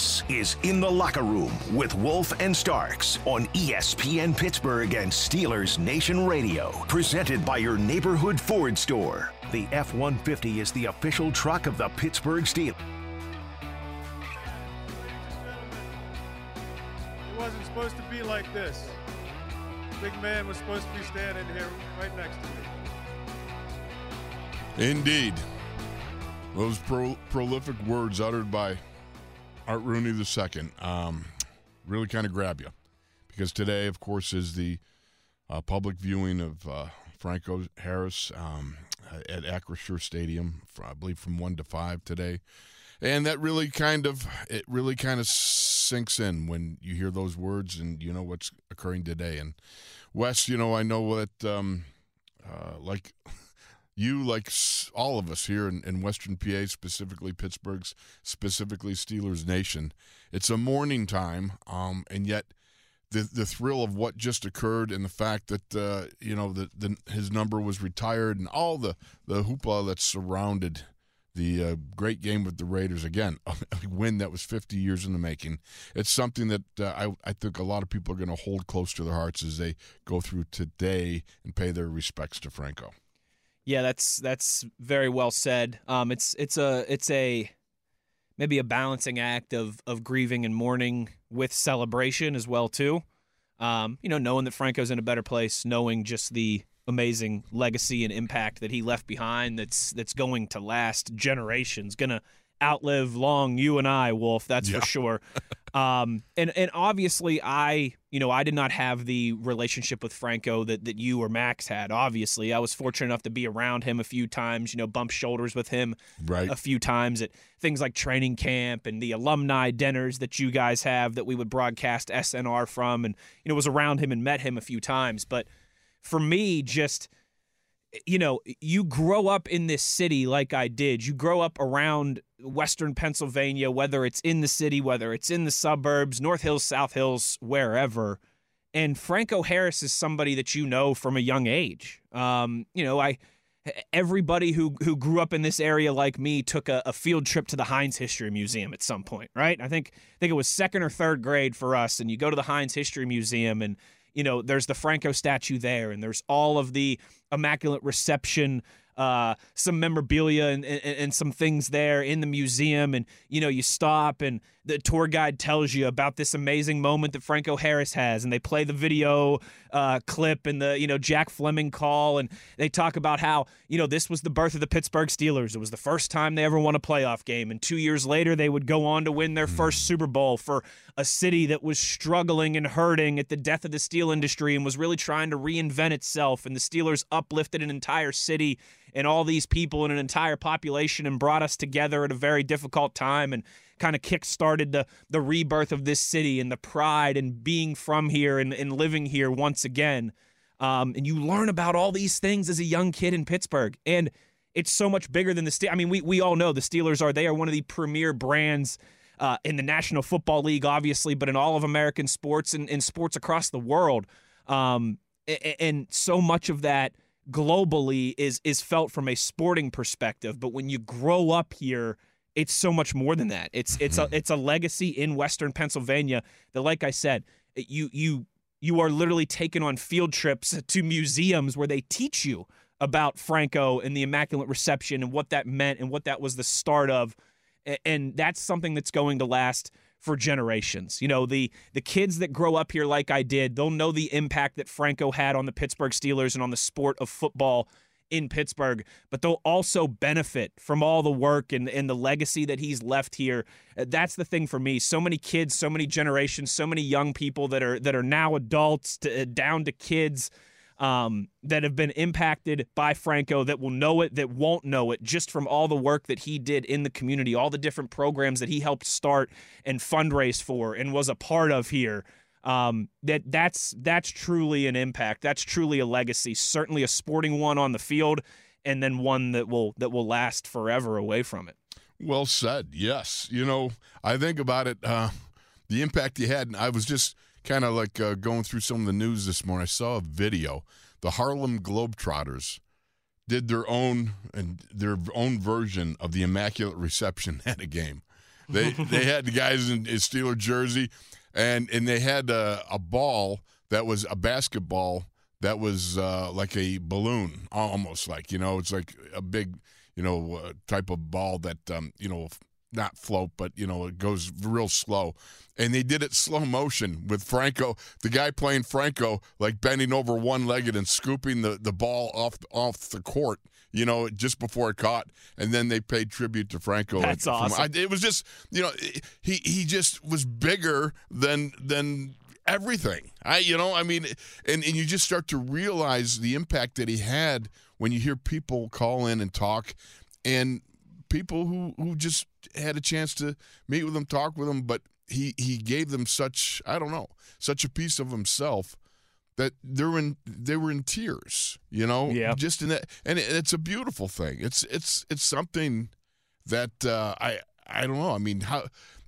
This is In the Locker Room with Wolf and Starks on ESPN Pittsburgh and Steelers Nation Radio. Presented by your neighborhood Ford store. The F 150 is the official truck of the Pittsburgh Steelers. It wasn't supposed to be like this. Big man was supposed to be standing here right next to me. Indeed. Those pro- prolific words uttered by Art Rooney II um, really kind of grab you. Because today, of course, is the uh, public viewing of uh, Franco Harris um, at Acrisure Stadium, I believe from 1 to 5 today. And that really kind of, it really kind of sinks in when you hear those words and you know what's occurring today. And Wes, you know, I know that, um, uh, like you, like all of us here in, in, Western PA, specifically Pittsburgh's, specifically Steelers Nation, it's a mourning time, um, and yet the the thrill of what just occurred and the fact that uh, you know that his number was retired and all the the hoopla that surrounded the uh, great game with the Raiders again, a win that was 50 years in the making. It's something that uh, I, I think a lot of people are going to hold close to their hearts as they go through today and pay their respects to Franco. Yeah, that's that's very well said. Um, it's it's a it's a maybe a balancing act of of grieving and mourning with celebration as well too. Um, you know, knowing that Franco's in a better place, knowing just the amazing legacy and impact that he left behind that's that's going to last generations, gonna outlive long you and I, Wolf, that's yeah. for sure. um, and and obviously I, you know, I did not have the relationship with Franco that that you or Max had. Obviously, I was fortunate enough to be around him a few times, you know, bump shoulders with him right. a few times at things like training camp and the alumni dinners that you guys have that we would broadcast SNR from and you know was around him and met him a few times, but for me just you know, you grow up in this city like I did. You grow up around Western Pennsylvania, whether it's in the city, whether it's in the suburbs, North Hills, South Hills, wherever. And Franco Harris is somebody that you know from a young age. Um, you know, I everybody who who grew up in this area like me took a, a, field trip to the Heinz History Museum at some point, right? I think I think it was second or third grade for us, and you go to the Heinz History Museum and you know, there's the Franco statue there, and there's all of the immaculate reception uh, some memorabilia and, and, and, some things there in the museum. And, you know, you stop and the tour guide tells you about this amazing moment that Franco Harris has. And they play the video uh, clip and the, you know, Jack Fleming call. And they talk about how, you know, this was the birth of the Pittsburgh Steelers. It was the first time they ever won a playoff game. And two years later, they would go on to win their first Super Bowl for a city that was struggling and hurting at the death of the steel industry and was really trying to reinvent itself. And the Steelers uplifted an entire city and all these people and an entire population and brought us together at a very difficult time and kind of kick-started the the rebirth of this city and the pride and being from here and, and living here once again. Um, and you learn about all these things as a young kid in Pittsburgh. And it's so much bigger than the Steelers. I mean, we, we all know the Steelers are they are one of the premier brands uh, in the National Football League, obviously, but in all of American sports and, and sports across the world. Um, and, and so much of that – globally is is felt from a sporting perspective, but when you grow up here, it's so much more than that. It's it's a mm-hmm. it's a legacy in Western Pennsylvania that, like I said, you you you are literally taken on field trips to museums where they teach you about Franco and the Immaculate Reception and what that meant and what that was the start of, and that's something that's going to last for generations. You know, the the kids that grow up here like I did, they'll know the impact that Franco had on the Pittsburgh Steelers and on the sport of football in Pittsburgh, but they'll also benefit from all the work and, and the legacy that he's left here. Uh, that's the thing for me. So many kids, so many generations, so many young people that are that are now adults to, uh, down to kids um, that have been impacted by Franco that will know it, that won't know it, just from all the work that he did in the community, all the different programs that he helped start and fundraise for and was a part of here. Um, that that's that's truly an impact. That's truly a legacy. Certainly a sporting one on the field, and then one that will that will last forever away from it. Well said. Yes, you know I think about it. Uh, the impact he had. And I was just kind of like uh, going through some of the news this morning. I saw a video. The Harlem Globetrotters did their own and their own version of the Immaculate Reception at a game. They they had the guys in, in Steeler jersey, and and they had a, a ball that was a basketball that was uh, like a balloon, almost like you know, it's like a big you know uh, type of ball that um, you know not float, but you know it goes real slow. And they did it slow motion with Franco, the guy playing Franco, like bending over one legged and scooping the, the ball off off the court. You know, just before it caught, and then they paid tribute to Franco. That's From- awesome. I, it was just, you know, he he just was bigger than than everything. I, you know, I mean, and and you just start to realize the impact that he had when you hear people call in and talk, and people who who just had a chance to meet with him, talk with him, but he he gave them such I don't know such a piece of himself that they were in they were in tears, you know, Yeah. just in that, and it, it's a beautiful thing. It's it's it's something that uh, I I don't know. I mean how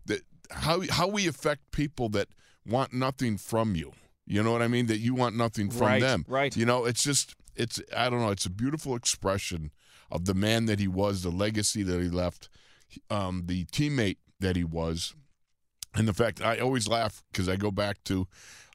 that how how we affect people that want nothing from you. You know what I mean? That you want nothing from Right, them. right. You know, it's just it's I don't know. It's a beautiful expression of the man that he was, the legacy that he left, um, the teammate that he was, and the fact I always laugh because I go back to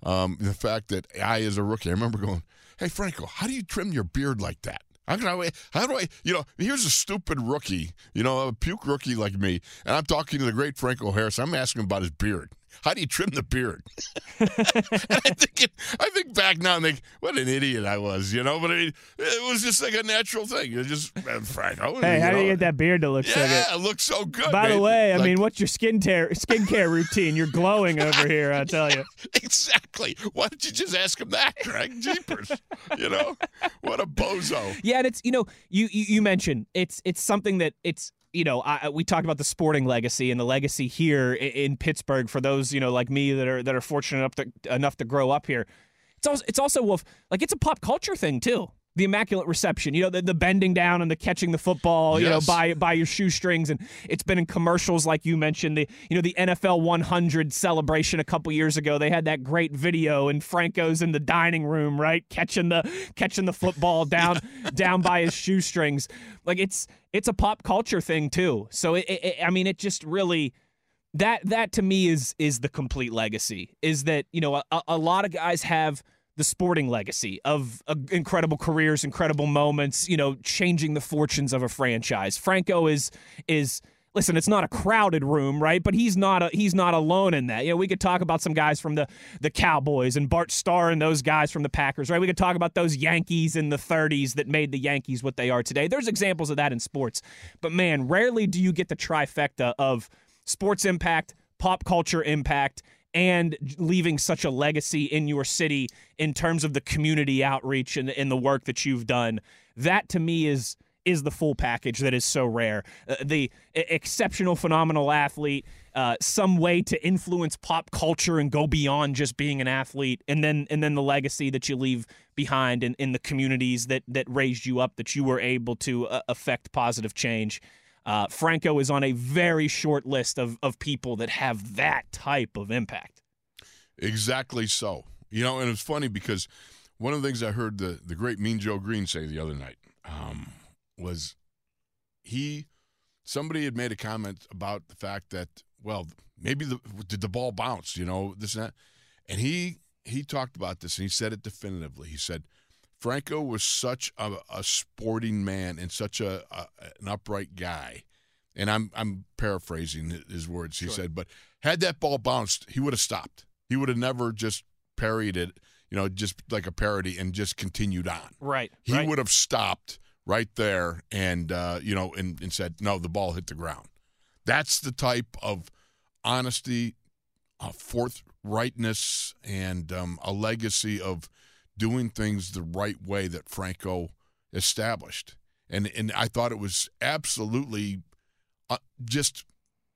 um, the fact that I, as a rookie, I remember going, "Hey Franco, how do you trim your beard like that?" How can I? How do I? You know, here's a stupid rookie, you know, a puke rookie like me, and I'm talking to the great Franco Harris. I'm asking about his beard. How do you trim the beard? and I think it, I think back now and think, what an idiot I was, you know. But I mean, it was just like a natural thing. It just uh, man, Franco. Hey, how do you get that beard to look so good? Yeah, it looks so good. By the way, I Like- mean, what's your skin care skincare routine? You're glowing over here, I tell you. exactly. Why don't you just ask him that, Greg? Jeepers. you know, what a bozo. Yeah, and it's you know you you, you mentioned it's it's something that it's you know I, we talked about the sporting legacy and the legacy here in, in Pittsburgh for those you know like me that are that are fortunate enough to, enough to grow up here. It's also it's also Wolf like it's a pop culture thing too. The immaculate reception, you know, the, the bending down and the catching the football, you know, by by your shoestrings, and it's been in commercials like you mentioned. The you know the NFL 100 celebration a couple years ago. They had that great video, and Franco's in the dining room, right, catching the catching the football down down by his shoestrings. Like it's it's a pop culture thing too. So it, it, I mean, it just really that that to me is is the complete legacy. Is that you know a, a lot of guys have the sporting legacy of uh, incredible careers, incredible moments, you know, changing the fortunes of a franchise. Franco is is listen, it's not a crowded room, right? But he's not a, he's not alone in that. You know, we could talk about some guys from the the Cowboys and Bart Starr and those guys from the Packers, right? We could talk about those Yankees in the 30s that made the Yankees what they are today. There's examples of that in sports. But man, rarely do you get the trifecta of sports impact, pop culture impact, and leaving such a legacy in your city in terms of the community outreach and, and the work that you've done. That to me is is the full package that is so rare. Uh, the exceptional, phenomenal athlete, uh, some way to influence pop culture and go beyond just being an athlete, and then and then the legacy that you leave behind in, in the communities that that raised you up, that you were able to uh, affect positive change. Uh, Franco is on a very short list of, of people that have that type of impact. Exactly so. You know, and it's funny because one of the things I heard the, the great Mean Joe Greene say the other night um, was he somebody had made a comment about the fact that well maybe the did the ball bounce you know this and that and he he talked about this and he said it definitively he said Franco was such a, a sporting man and such a, a an upright guy and I'm I'm paraphrasing his words he said but had that ball bounced he would have stopped he would have never just parried it you know just like a parody and just continued on Right. he right. would have stopped right there and uh, you know and, and said no the ball hit the ground that's the type of honesty uh, forthrightness and um, a legacy of doing things the right way that franco established and and i thought it was absolutely uh, just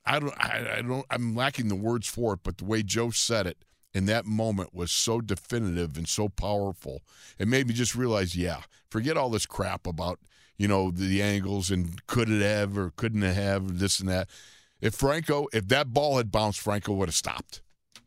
i don't I, I don't i'm lacking the words for it but the way joe said it in that moment was so definitive and so powerful. It made me just realize, yeah, forget all this crap about, you know, the angles and could it have or couldn't it have this and that. If Franco, if that ball had bounced, Franco would have stopped.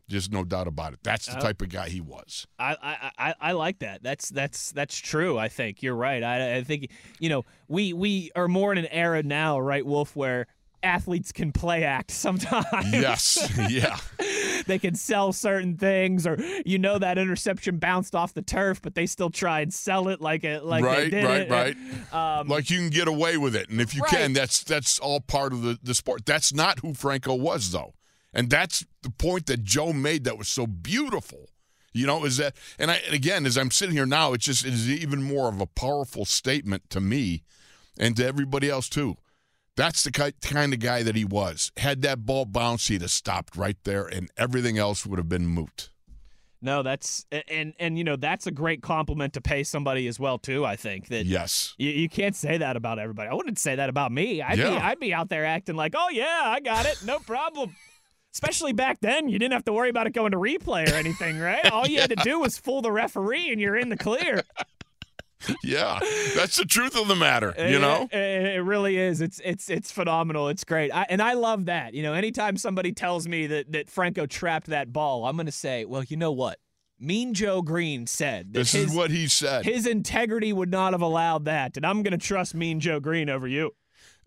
Just no doubt about it. That's the Uh, type of guy he was. I, I, I, I like that. That's that's that's true. I think you're right. I, I think you know we we are more in an era now, right, Wolf, where athletes can play act sometimes. Yes. yeah. they can sell certain things, or you know that interception bounced off the turf, but they still try and sell it like it like right, they did right, it. right. Um, like you can get away with it, and if you Right. can, that's that's all part of the the sport. That's not who Franco was, though, and that's the point that Joe made that was so beautiful. You know, is that and I and again as I'm sitting here now, it's just it is even more of a powerful statement to me and to everybody else too. That's the kind of guy that he was. Had that ball bounced, he'd have stopped right there, and everything else would have been moot. no, that's and and you know that's a great compliment to pay somebody as well too. I think that Yes. You, you can't say that about everybody. I wouldn't say that about me. I'd be Yeah. I'd be out there acting like, oh yeah, I got it, no problem. Especially back then, you didn't have to worry about it going to replay or anything, right? All you had to do was fool the referee, and you're in the clear. Yeah. That's the truth of the matter. You know. it, it- it really is. It's it's it's phenomenal. It's great, I, and I love that. You know, anytime somebody tells me that that Franco trapped that ball, I'm going to say, well, you know what? Mean Joe Greene said This his, is what he said. his integrity would not have allowed that, and I'm going to trust Mean Joe Greene over you.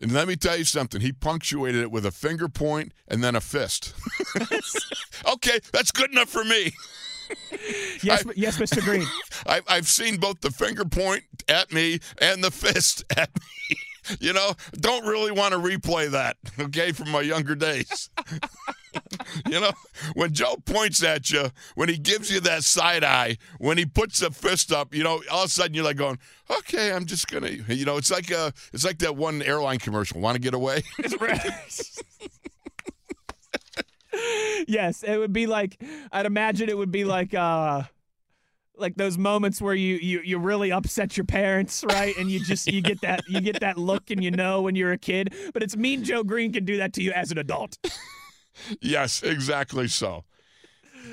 And let me tell you something. He punctuated it with a finger point and then a fist. okay, that's good enough for me. Yes, I- yes, Mr. Greene. I, I've seen both the finger point at me and the fist at me. You know, don't really want to replay that, okay, from my younger days. you know, when Joe points at you, when he gives you that side eye, when he puts the fist up, you know, all of a sudden you're like going, okay, I'm just gonna, you know, it's like a, it's like that one airline commercial. Want to get away? yes, it would be like I'd imagine it would be like uh like those moments where you you you really upset your parents, right? And you just you get that you get that look and you know when you're a kid, but it's mean Joe Greene can do that to you as an adult. Yes, exactly so.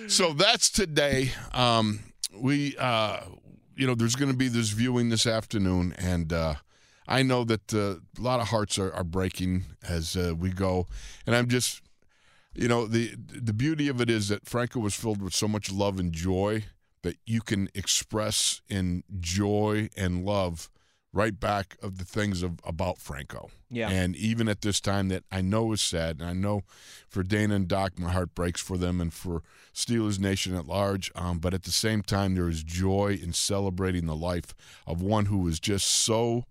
So that's today. Um, we, uh, you know, there's going to be this viewing this afternoon, and uh, I know that uh, a lot of hearts are, are breaking as uh, we go. And I'm just, you know, the the beauty of it is that Franco was filled with so much love and joy that you can express in joy and love right back of the things of about Franco. Yeah. And even at this time that I know is sad, and I know for Dana and Dok, my heart breaks for them and for Steelers Nation at large. Um, but at the same time, there is joy in celebrating the life of one who was just so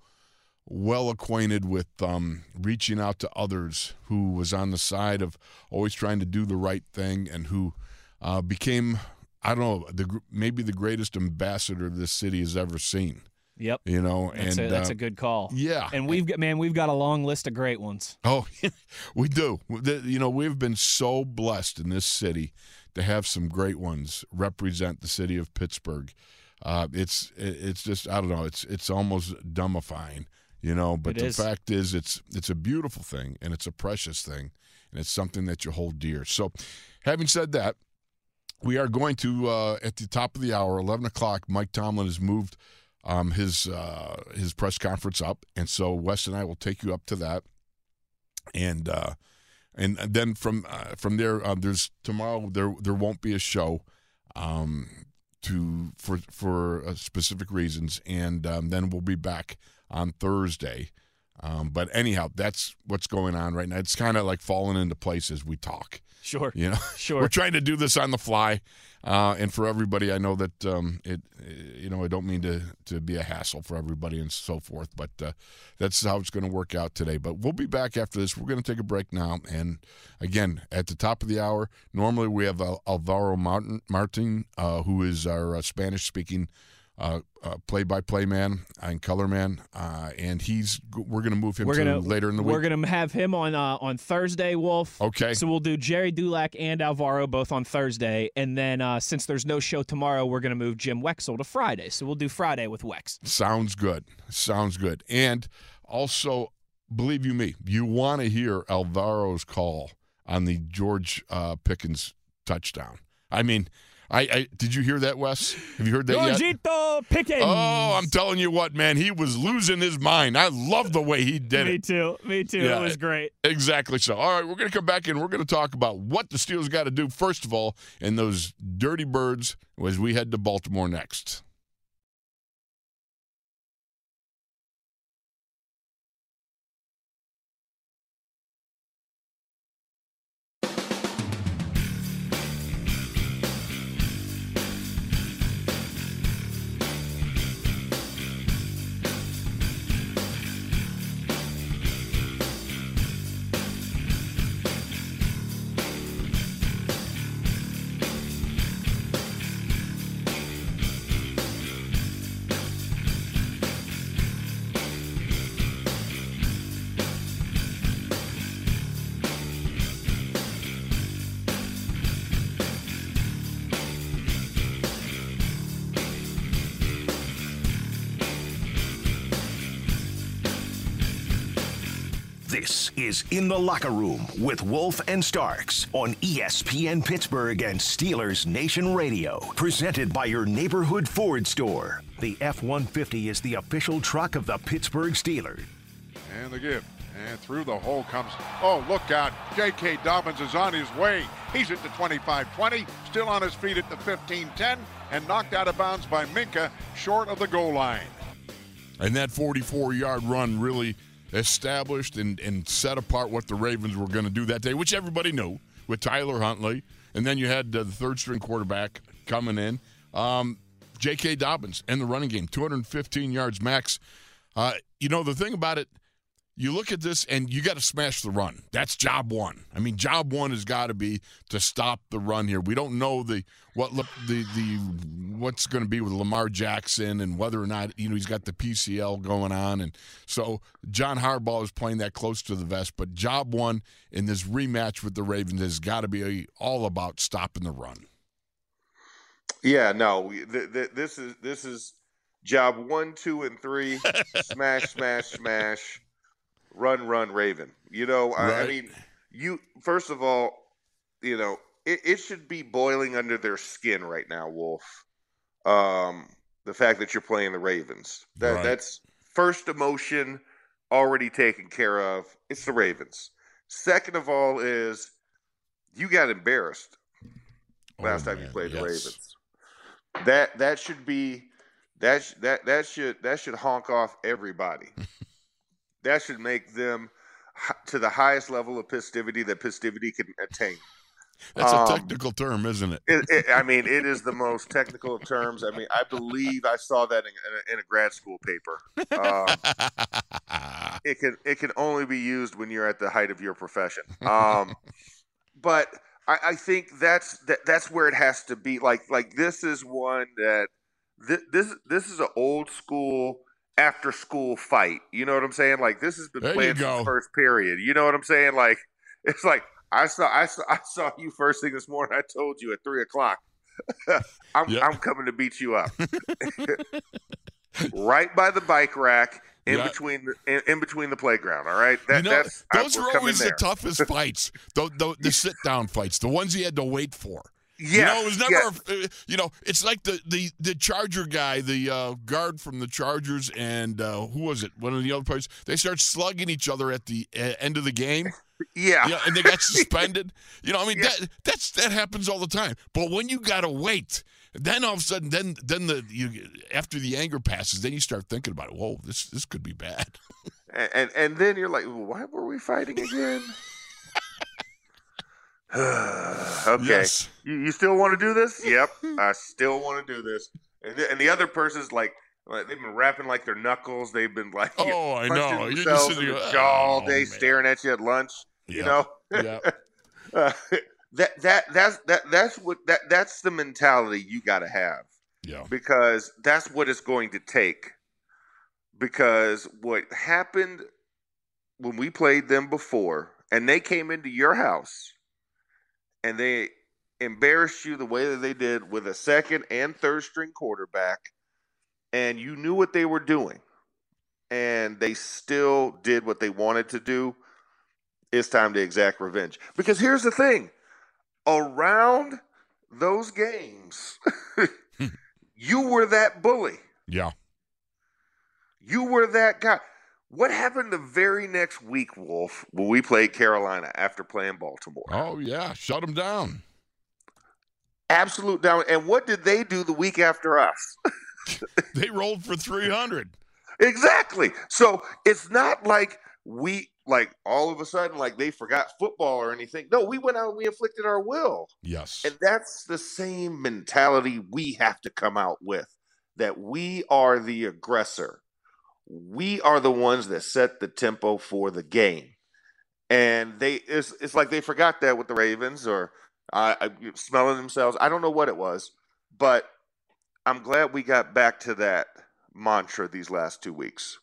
well acquainted with um, reaching out to others, who was on the side of always trying to do the right thing, and who uh, became, I don't know, the maybe the greatest ambassador this city has ever seen. Yep. You know, That's, and a, that's uh, a good call. yeah, And we've got man, we've got a long list of great ones. Oh, we do. You know, we've been so blessed in this city to have some great ones represent the city of Pittsburgh. Uh, it's it's just I don't know. It's it's almost dumbifying, you know. But It the is. fact is, it's it's a beautiful thing and it's a precious thing and it's something that you hold dear. So, having said that, we are going to uh, at the top of the hour, eleven o'clock. Mike Tomlin has moved um, his uh, his press conference up, and so Wes and I will take you up to that, and uh, and then from uh, from there, um, there's tomorrow there there won't be a show, um, to for for uh, specific reasons, and um, then we'll be back on Thursday. Um, but anyhow, that's what's going on right now. It's kind of like falling into place as we talk. Sure. You know, Sure. we're trying to do this on the fly, uh, and for everybody, I know that um, it. You know, I don't mean to to be a hassle for everybody and so forth, but uh, that's how it's going to work out today. But we'll be back after this. We're going to take a break now, and again at the top of the hour, normally we have Al- Alvaro Martin, Martin uh, who is our uh, Spanish speaking. Uh, uh, play-by-play man and color man, uh, and he's we're going to move him We're to gonna later in the week. We're gonna have him on uh, on Thursday, Wolf. Okay. So we'll do Gerry Dulac and Alvaro both on Thursday, and then uh, since there's no show tomorrow, we're gonna move Jim Wexell to Friday. So we'll do Friday with Wex. Sounds good. Sounds good. And also, believe you me, you want to hear Alvaro's call on the George uh, Pickens touchdown. I mean, I, I did you hear that, Wes? Have you heard that yet? Pickens. Oh, I'm telling you what, man, he was losing his mind. I love the way he did Me it. Me too. Me too. Yeah. It was great. Exactly so. All right, we're going to come back and we're going to talk about what the Steelers got to do first of all, and those dirty birds as we head to Baltimore next. This is In the Locker Room with Wolf and Starks on ESPN Pittsburgh and Steelers Nation Radio. Presented by your neighborhood Ford store. The F 150 is the official truck of the Pittsburgh Steelers. And the give. And through the hole comes, oh, look out. J.K. Dobbins is on his way. He's at the 25 20, still on his feet at the 15 10, and knocked out of bounds by Minkah, short of the goal line. And that 44 yard run really established and, and set apart what the Ravens were going to do that day, which everybody knew with Tyler Huntley. And then you had uh, the third string quarterback coming in, um, J.K. Dobbins, and the running game, 215 yards max. Uh, you know, the thing about it, you look at this and you got to smash the run. That's job one. I mean, job one has got to be to stop the run here. We don't know the what the the what's going to be with Lamar Jackson and whether or not you know he's got the PCL going on, and so John Harbaugh is playing that close to the vest. But job one in this rematch with the Ravens has got to be all about stopping the run. Yeah, no, th- th- this is this is job one, two, and three. smash, smash, smash. Run, run, Raven. You know, I, I mean, you first of all, you know, it, it should be boiling under their skin right now, Wolf. Um, the fact that you're playing the Ravens. That Right. that's first emotion already taken care of. It's the Ravens. Second of all is you got embarrassed last Oh, time you man, played the. Ravens. That that should be that that that should that should honk off everybody. that should make them to the highest level of festivity that festivity can attain. That's Um, a technical term, isn't it? It, it, I mean, it is the most technical of terms. I mean, I believe I saw that in, in, a, in a grad school paper. Um, it can it can only be used when you're at the height of your profession. Um, but I, I think that's that, that's where it has to be. Like like this is one that this this, this is an old school after school fight. You know what I'm saying? Like this has been There played since the first period. You know what I'm saying? Like it's like I saw I saw I saw you first thing this morning. I told you at three o'clock. I'm Yep. I'm coming to beat you up. right by the bike rack in Yeah. between in, in between the playground. All right, that, you know, that's I- those we're always the toughest fights. The, the, the sit down fights, the ones you had to wait for. Yes, you know, it was never. yes. uh, You know, it's like the the the Charger guy, the uh, guard from the Chargers, and uh, who was it? One of the other players. They start slugging each other at the uh, end of the game. yeah. Yeah, and they got suspended. You know, I mean Yeah. that that's that happens all the time. But when you gotta wait, then all of a sudden, then then the you after the anger passes, then you start thinking about it. Whoa, this this could be bad. And, and and then you're like, why were we fighting again? okay, Yes. you, you still want to do this? Yep, I still want to do this. And the, and the other person's like, like, they've been rapping like their knuckles. They've been like, Oh, I know. You're just themselves sitting in the there, jaw all "Oh, day, man." staring at you at lunch. You know, Yeah. uh, that that that's that that's what that that's the mentality you got to have Yeah. because that's what it's going to take. Because what happened when we played them before, and they came into your house, and they embarrassed you the way that they did with a second and third string quarterback, and you knew what they were doing, and they still did what they wanted to do. It's time to exact revenge. Because here's the thing around those games, hmm. you were that bully. Yeah. You were that guy. What happened the very next week, Wolf, when we played Carolina after playing Baltimore? Oh yeah. Shut them down. Absolute down. And what did they do the week after us? They rolled for three hundred. exactly. So it's not like we like all of a sudden like they forgot football or anything. No, we went out and we inflicted our will. Yes. And that's the same mentality we have to come out with that we are the aggressor. We are the ones that set the tempo for the game. And they it's, it's like they forgot that with the Ravens or uh, smelling themselves. I don't know what it was, but I'm glad we got back to that mantra these last two weeks.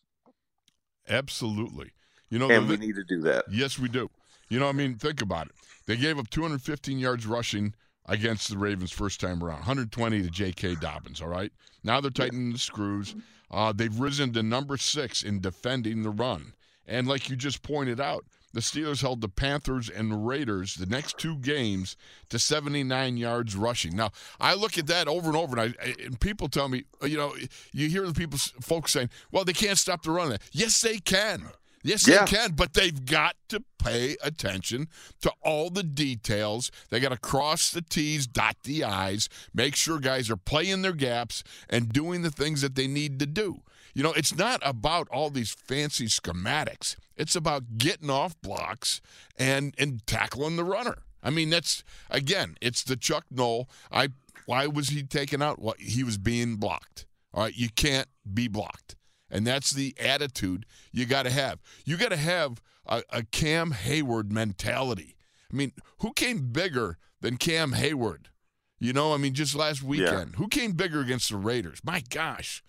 Absolutely. You know, And the, we need to do that. yes, we do. You know, I mean, think about it. They gave up 215 yards rushing against the Ravens first time around, 120 to J.K. Dobbins. All right. Now they're tightening the screws. Uh, they've risen to number six in defending the run. And like you just pointed out, the Steelers held the Panthers and Raiders the next two games to 79 yards rushing. Now, I look at that over and over, and, I, and people tell me, you know, you hear the people, folks saying, well, they can't stop the run. Yes, they can. Yes, Yeah. they can, but they've got to pay attention to all the details. They got to cross the T's, dot the I's, make sure guys are playing their gaps and doing the things that they need to do. You know, it's not about all these fancy schematics. It's about getting off blocks and and tackling the runner. I mean, that's again, it's the Chuck Noll. I why was he taken out? Well, he was being blocked. All right, you can't be blocked. And that's the attitude you got to have. You got to have a, a Cam Heyward mentality. I mean, who came bigger than Cam Heyward? You know, I mean, just last weekend, who came bigger against the Raiders? My gosh.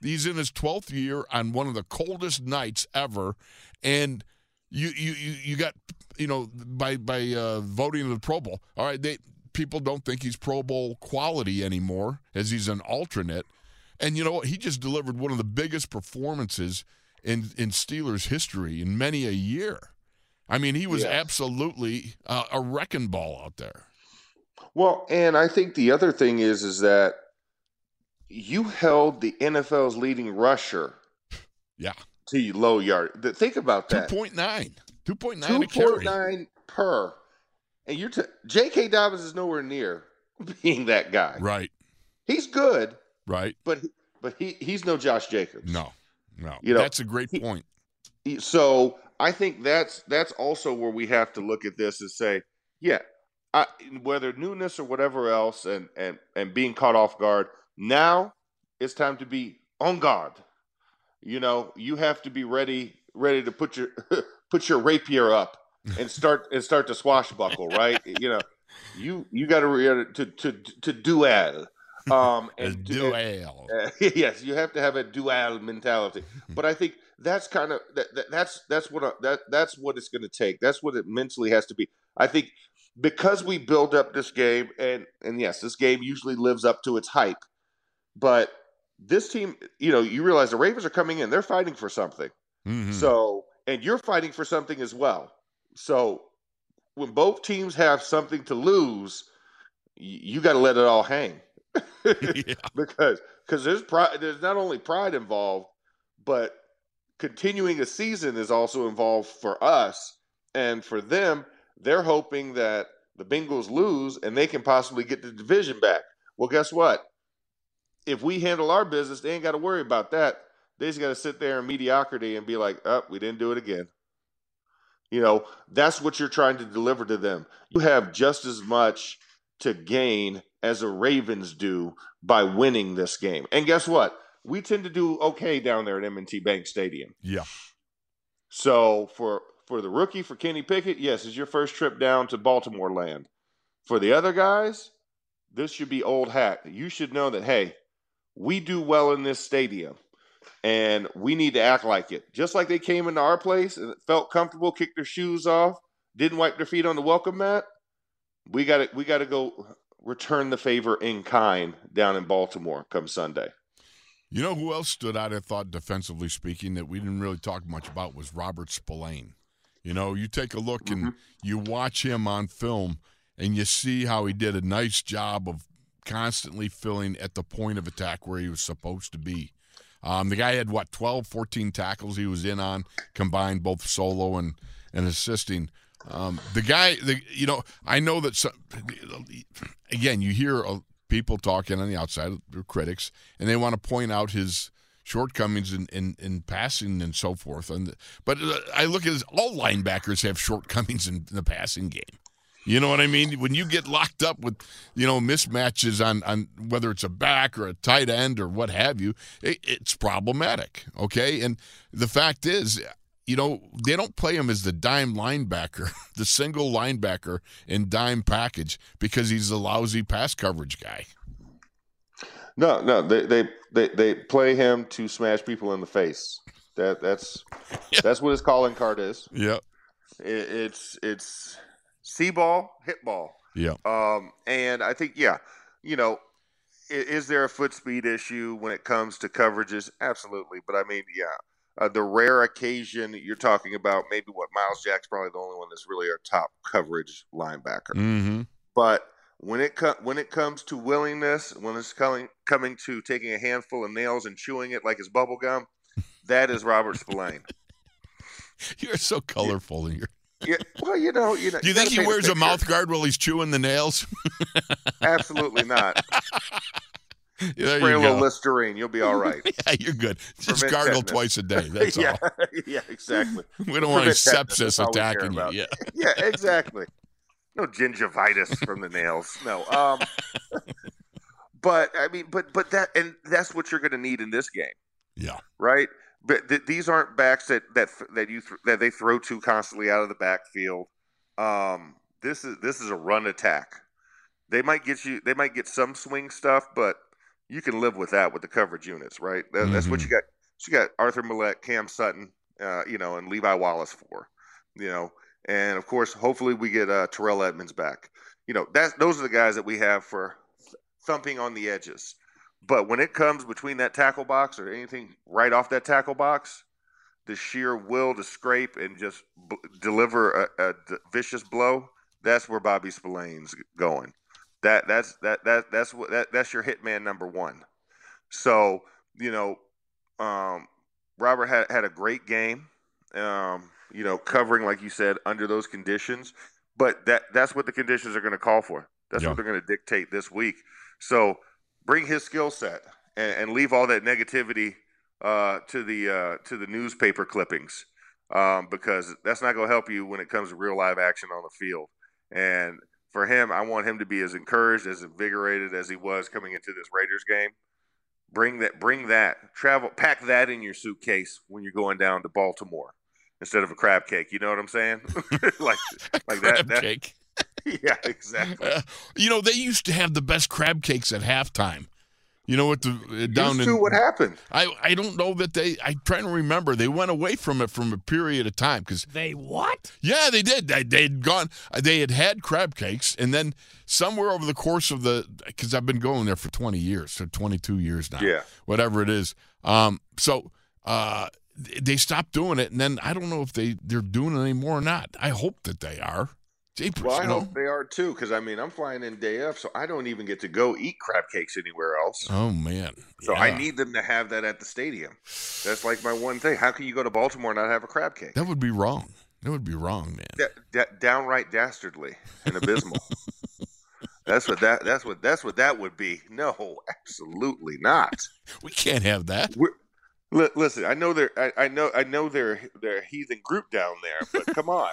He's in his 12th year on one of the coldest nights ever. And you you you, you got, you know, by by uh, voting in the Pro Bowl, all right, they people don't think he's Pro Bowl quality anymore as he's an alternate. And you know what? He just delivered one of the biggest performances in in Steelers history in many a year. I mean, he was Yeah. absolutely uh, a wrecking ball out there. Well, and I think the other thing is is that you held the NFL's leading rusher Yeah, to low yard. Think about that. point nine, two point nine Two to carry. point per, and you're t- J.K. Dobbins is nowhere near being that guy. Right, He's good, right. but but he he's no Josh Jacobs. No, no. You know, That's a great he- point. He- So I think that's that's also where we have to look at this and say, yeah, I, whether newness or whatever else, and and and being caught off guard. Now it's time to be on guard. You know, you have to be ready ready to put your put your rapier up and start and start to swashbuckle, right? You know, you you got to to to to duel. Um, A and duel. uh, yes, you have to have a dual mentality. But I think that's kind of that, that, that's that's what I, that that's what it's going to take. That's what it mentally has to be. I think because we build up this game, and and yes, this game usually lives up to its hype. But this team, you know, you realize the Ravens are coming in; they're fighting for something. Mhm. So, and you're fighting for something as well. So, when both teams have something to lose, you got to let it all hang. yeah. because because there's pride there's not only pride involved but continuing a season is also involved for us and for them. They're hoping that the Bengals lose and they can possibly get the division back. Well guess what? If we handle our business they ain't got to worry about that. They just got to sit there in mediocrity and be like oh we didn't do it again. You know that's what you're trying to deliver to them. You have just as much to gain as the Ravens do by winning this game. And guess what? We tend to do okay down there at M&T Bank Stadium. Yeah. So for for the rookie for Kenny Pickett, yes, it's your first trip down to Baltimore land. For the other guys, this should be old hat. You should know that hey, we do well in this stadium. And we need to act like it. Just like they came into our place and felt comfortable, kicked their shoes off, didn't wipe their feet on the welcome mat. We got to we got to go return the favor in kind down in Baltimore come Sunday. You know who else stood out, I thought, defensively speaking, that we didn't really talk much about was Robert Spillane. You know, you take a look and you watch him on film and you see how he did a nice job of constantly filling at the point of attack where he was supposed to be. Um, the guy had, what, 12, 14 tackles he was in on, combined both solo and, and assisting. Um, the guy, the you know, I know that some, again, you hear uh, people talking on the outside, critics, and they want to point out his shortcomings in, in, in passing and so forth. And but uh, I look at it, all linebackers have shortcomings in, the passing game. You know what I mean? When you get locked up with, you know, mismatches on, on whether it's a back or a tight end or what have you, it, it's problematic. Okay. And the fact is, you know, they don't play him as the dime linebacker, the single linebacker in dime package because he's a lousy pass coverage guy. No, no, they they they, they play him to smash people in the face. That that's that's what his calling card is. Yeah. It, it's it's see ball, hit ball. Yeah. Um, and I think, yeah, you know, is, is there a foot speed issue when it comes to coverages? Absolutely. But I mean, yeah, uh, the rare occasion you're talking about, maybe what Myles Jack's probably the only one that's really our top coverage linebacker. Mm-hmm. But when it co- when it comes to willingness, when it's coming coming to taking a handful of nails and chewing it like it's bubble gum, that is Robert Spillane. You're so colorful. in your Yeah, well, you know, you know. Do you think he wears a mouth guard while he's chewing the nails? Absolutely not. Spray a little. Listerine, you'll be all right. Yeah, you're good. Just Prevent gargle tetanus. twice a day. That's yeah, all. yeah, exactly. We don't want Prevent that's sepsis attacking you. Yeah. Yeah, exactly. No gingivitis from the nails. No. Um, but I mean, but but that and that's what you're going to need in this game. Yeah. right? But th- these aren't backs that that that you th- that they throw to constantly out of the backfield. Um, this is this is a run attack. They might get you. They might get some swing stuff, but you can live with that with the coverage units, right? That, That's what you got. So you got Arthur Maulet, Cam Sutton, uh, you know, and Levi Wallace for, you know, and of course, hopefully we get uh, Terrell Edmunds back. You know, that's those are the guys that we have for thumping on the edges. But when it comes between that tackle box or anything right off that tackle box, the sheer will to scrape and just b- deliver a, a d- vicious blow, that's where Bobby Spillane's going. That that's that that that's what that, that's your hitman number one. So you know, um, Robert had had a great game. Um, you know, covering like you said under those conditions, but that that's what the conditions are going to call for. That's Yeah. what they're going to dictate this week. So bring his skill set and, and leave all that negativity uh, to the uh, to the newspaper clippings um, because that's not going to help you when it comes to real live action on the field. And for him, I want him to be as encouraged, as invigorated as he was coming into this Raiders game. Bring that, bring that, travel, pack that in your suitcase when you're going down to Baltimore instead of a crab cake. You know what I'm saying? like, like that, crab that. cake. Yeah, exactly. Uh, you know, they used to have the best crab cakes at halftime. You know what the uh, down Used in to what happened? I I don't know that they I'm trying to remember they went away from it from a period of time because They what? yeah they did they they'd gone they had had crab cakes and then somewhere over the course of the because I've been going there for 20 years so 22 years now Yeah. whatever it is um so uh they stopped doing it and then I don't know if they they're doing it anymore or not I hope that they are Jeepers, Well, I know? hope they are too, because I mean, I'm flying in day of, so I don't even get to go eat crab cakes anywhere else. oh man So I need them to have that at the stadium. That's like my one thing. How can you go to Baltimore and not have a crab cake? that would be wrong that would be wrong man Da- da- downright dastardly and abysmal. that's what that. That's what. That's what that would be. No, absolutely not. we can't have that We're, listen, I know they're. I, I know. I know they're. They're a heathen group down there, but come on,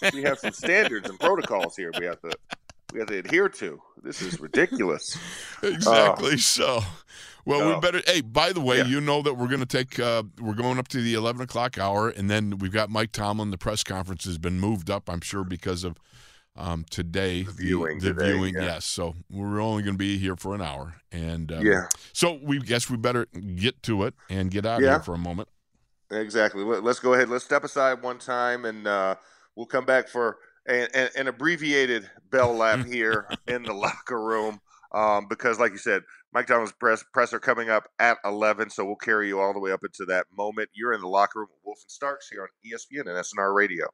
that's, we have some standards and protocols here. We have to. We have to adhere to. This is ridiculous. Exactly. so, well, we better. Hey, by the way, Yeah. you know that we're going to take. Uh, we're going up to the eleven o'clock hour, and then we've got Mike Tomlin. The press conference has been moved up. I'm sure because of um, today, the viewing The, today, viewing, yeah. yes. So we're only going to be here for an hour, and um, Yeah. So we guess we better get to it and get out of Yeah. here for a moment. Exactly. Let- Let's go ahead. Let's step aside one time, and uh, we'll come back for an, abbreviated bell lap here in the locker room. Um, because, like you said, Mike Donald's press presser coming up at eleven, so we'll carry you all the way up into that moment. You're in the locker room with Wolf and Starks here on ESPN and SNR Radio.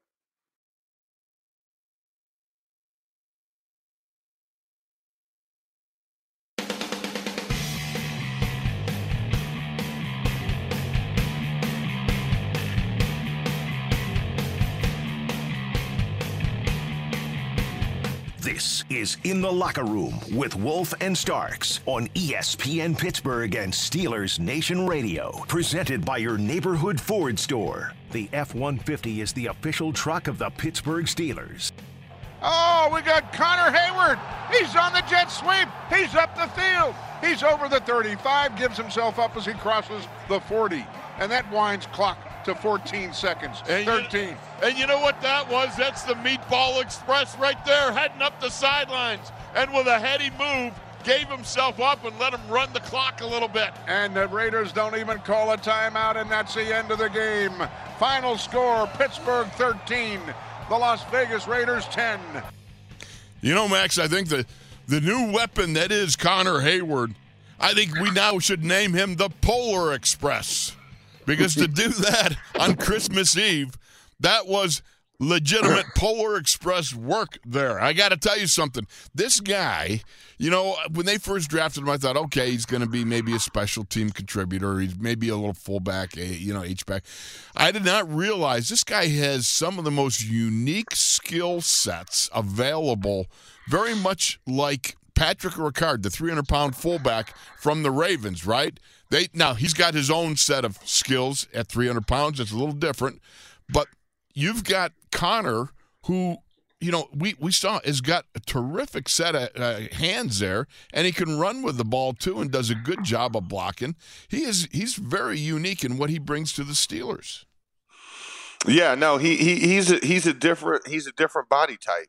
This is In the Locker Room with Wolf and Starks on ESPN Pittsburgh and Steelers Nation Radio. Presented by your neighborhood Ford store. The F 150 is the official truck of the Pittsburgh Steelers. Oh, we got Connor Heyward. He's on the jet sweep. He's up the field. He's over the 35, gives himself up as he crosses the 40. And that winds clock to 14 seconds. And you- 13. And you know what that was? That's the Meatball Express right there, heading up the sidelines. And with a heady move, gave himself up and let him run the clock a little bit. And the Raiders don't even call a timeout, and that's the end of the game. Final score Pittsburgh 13, the Las Vegas Raiders 10. You know, Max, I think the the new weapon that is Connor Heyward, I think we now should name him the Polar Express. Because to do that on Christmas Eve, that was legitimate Polar Express work there. I got to tell you something. This guy, you know, when they first drafted him, I thought, okay, he's going to be maybe a special team contributor. He's maybe a little fullback, a, you know, H-back. I did not realize this guy has some of the most unique skill sets available, very much like Patrick Ricard, the 300 pound fullback from the Ravens, right? They now he's got his own set of skills at 300 pounds. It's a little different, but you've got Connor, who you know we we saw has got a terrific set of uh, hands there, and he can run with the ball too, and does a good job of blocking. He is he's very unique in what he brings to the Steelers. Yeah, no, he, he he's a, he's a different he's a different body type.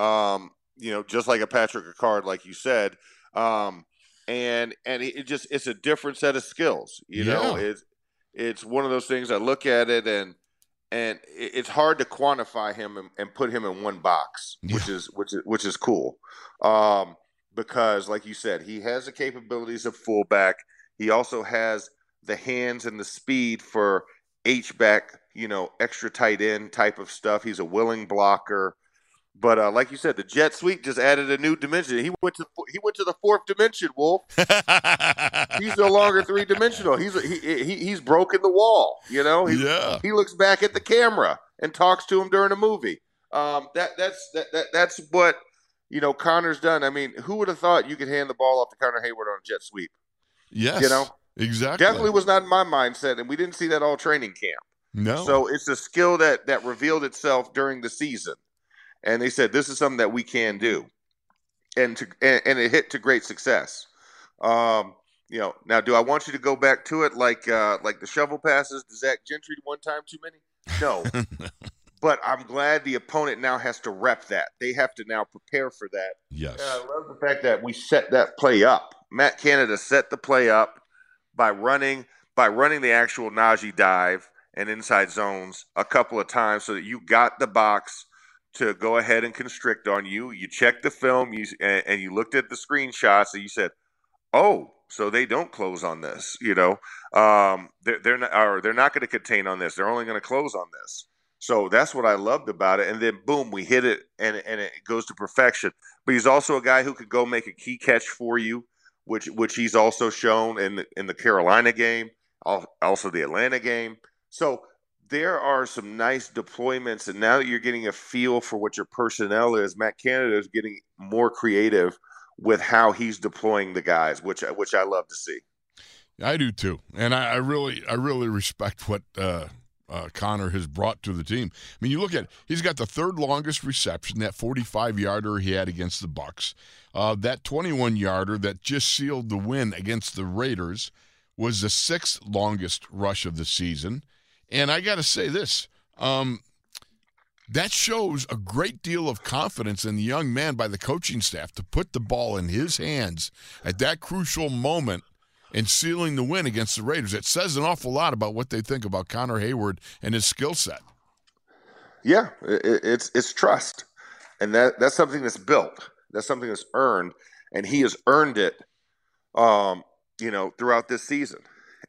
Um, you know, just like a Patrick Ricard, like you said. Um, and and it just it's a different set of skills. You yeah. know, it's it's one of those things. I look at it and and it's hard to quantify him and, and put him in one box, yeah. which is which is which is cool. Um, because, like you said, he has the capabilities of fullback. He also has the hands and the speed for H back, you know, extra tight end type of stuff. He's a willing blocker. But uh, like you said, the jet sweep just added a new dimension. He went to he went to the fourth dimension, Wolf. he's no longer three dimensional. He's he, he he's broken the wall. You know. He, yeah. He looks back at the camera and talks to him during a movie. Um, that that's that, that that's what you know Connor's done. I mean, who would have thought you could hand the ball off to Connor Heyward on a jet sweep? Yes. You know. Exactly. Definitely was not in my mindset, and we didn't see that all training camp. No. So it's a skill that that revealed itself during the season and they said this is something that we can do, and to and, and it hit to great success. Um, you know, now do I want you to go back to it like uh, like the shovel passes to Zach Gentry one time too many? No. but I'm glad the opponent now has to rep that. They have to now prepare for that. Yes. I love the fact that we set that play up. Matt Canada set the play up by running by running the actual Najee dive and inside zones a couple of times so that you got the box to go ahead and constrict on you. You checked the film, you and, and you looked at the screenshots, and you said, "Oh, so they don't close on this." You know, um, they're, they're not, or they're not going to contain on this. They're only going to close on this. So that's what I loved about it. And then boom, we hit it, and and it goes to perfection. But he's also a guy who could go make a key catch for you, which which he's also shown in the, in the Carolina game, also the Atlanta game. So there are some nice deployments, and now that you're getting a feel for what your personnel is, Matt Canada is getting more creative with how he's deploying the guys, which which I love to see. I do too, and I, I really I really respect what uh, uh, Connor has brought to the team. I mean, you look at he's got the third longest reception, that 45 yarder he had against the Bucks, uh, that 21 yarder that just sealed the win against the Raiders was the sixth longest rush of the season. And I got to say this um, that shows a great deal of confidence in the young man by the coaching staff to put the ball in his hands at that crucial moment and sealing the win against the Raiders. It says an awful lot about what they think about Connor Heyward and his skill set. Yeah, it's it's trust, and that that's something that's built. That's something that's earned, and he has earned it. Um, you know, throughout this season,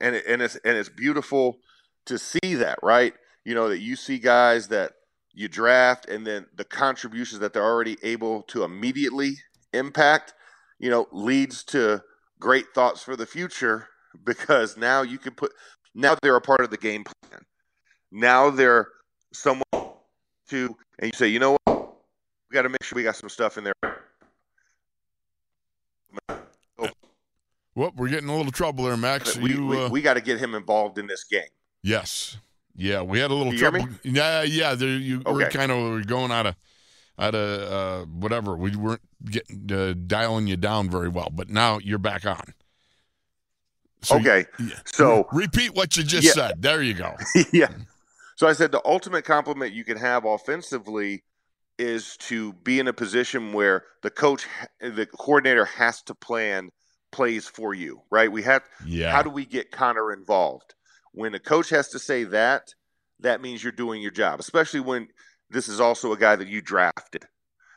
and it, and it's and it's beautiful to see that, right? You know, that you see guys that you draft and then the contributions that they're already able to immediately impact, you know, leads to great thoughts for the future because now you can put now they're a part of the game plan. Now they're someone to and you say, you know what? We got to make sure we got some stuff in there. Well, we're getting a little trouble there, Max. We, you, we, uh... we got to get him involved in this game. Yes. Yeah, we had a little you trouble. Yeah, yeah. There, you okay. were kind of going out of, out of uh, whatever. We weren't getting uh, dialing you down very well, but now you're back on. So okay. You. So repeat what you just yeah. said. There you go. yeah. So I said the ultimate compliment you can have offensively is to be in a position where the coach, the coordinator has to plan plays for you, right? We have. Yeah. How do we get Connor involved? When a coach has to say that, that means you're doing your job, especially when this is also a guy that you drafted.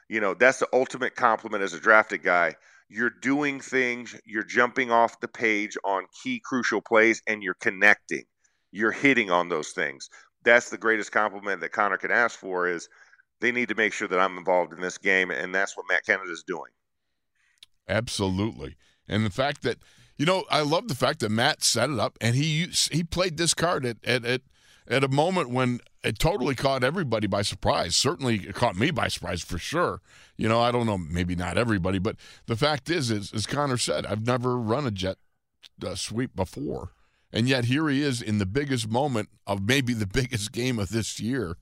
You know, that's the ultimate compliment as a drafted guy. You're doing things, you're jumping off the page on key crucial plays, and you're connecting. you're hitting on those things. That's the greatest compliment that Connor can ask for is they need to make sure that I'm involved in this game, and that's what Matt Canada is doing. Absolutely. And the fact that you know, I love the fact that Matt set it up and he he played this card at at at, at a moment when it totally caught everybody by surprise. Certainly, caught me by surprise for sure. You know, I don't know, maybe not everybody, but the fact is, is as Connor said, I've never run a jet uh, sweep before, and yet here he is in the biggest moment of maybe the biggest game of this year,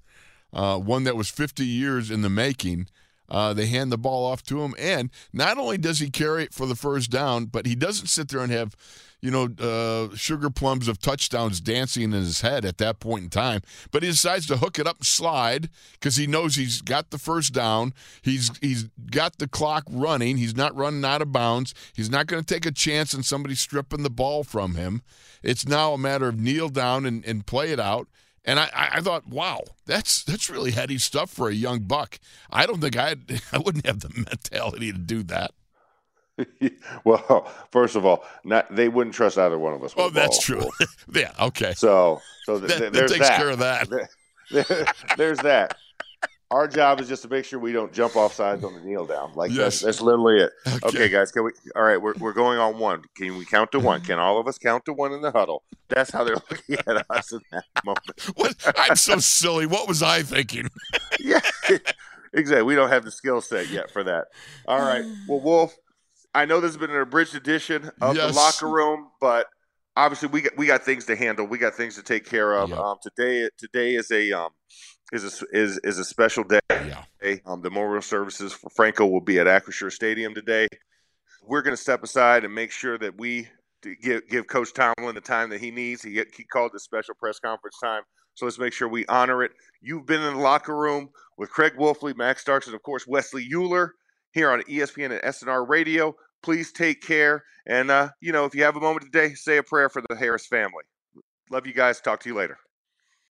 uh, one that was 50 years in the making uh, they hand the ball off to him, and not only does he carry it for the first down, but he doesn't sit there and have, you know, uh, sugar plums of touchdowns dancing in his head at that point in time. But he decides to hook it up and slide because he knows he's got the first down. He's he's got the clock running. He's not running out of bounds. He's not going to take a chance on somebody stripping the ball from him. It's now a matter of kneel down and, and play it out. And I, I thought, wow, that's that's really heady stuff for a young buck. I don't think I I wouldn't have the mentality to do that. well, first of all, not, they wouldn't trust either one of us. Oh, that's true. yeah. Okay. So, so th- that, th- that takes that. care of that. there's that. Our job is just to make sure we don't jump off sides on the kneel down. Like Yes. that's, that's literally it. Okay. Okay. guys, can we? All right, we're, we're going on one. Can we count to one? Can all of us count to one in the huddle? That's how they're looking at us in that moment. What? I'm so silly. What was I thinking? yeah, exactly. We don't have the skill set yet for that. All right. Well, Wolf, I know this has been an abridged edition of Yes. the locker room, but obviously we got we got things to handle. We got things to take care of. Yeah. Um, today today is a um is a is is a special day. Yeah. Um, the memorial services for Franco will be at Acrisure Stadium today. We're going to step aside and make sure that we give give Coach Tomlin the time that he needs. He he called this special press conference time, so let's make sure we honor it. You've been in the locker room with Craig Wolfley, Max Starks, and of course Wesley Euler here on ESPN and SNR Radio. Please take care, and uh, you know if you have a moment today, say a prayer for the Harris family. Love you guys. Talk to you later.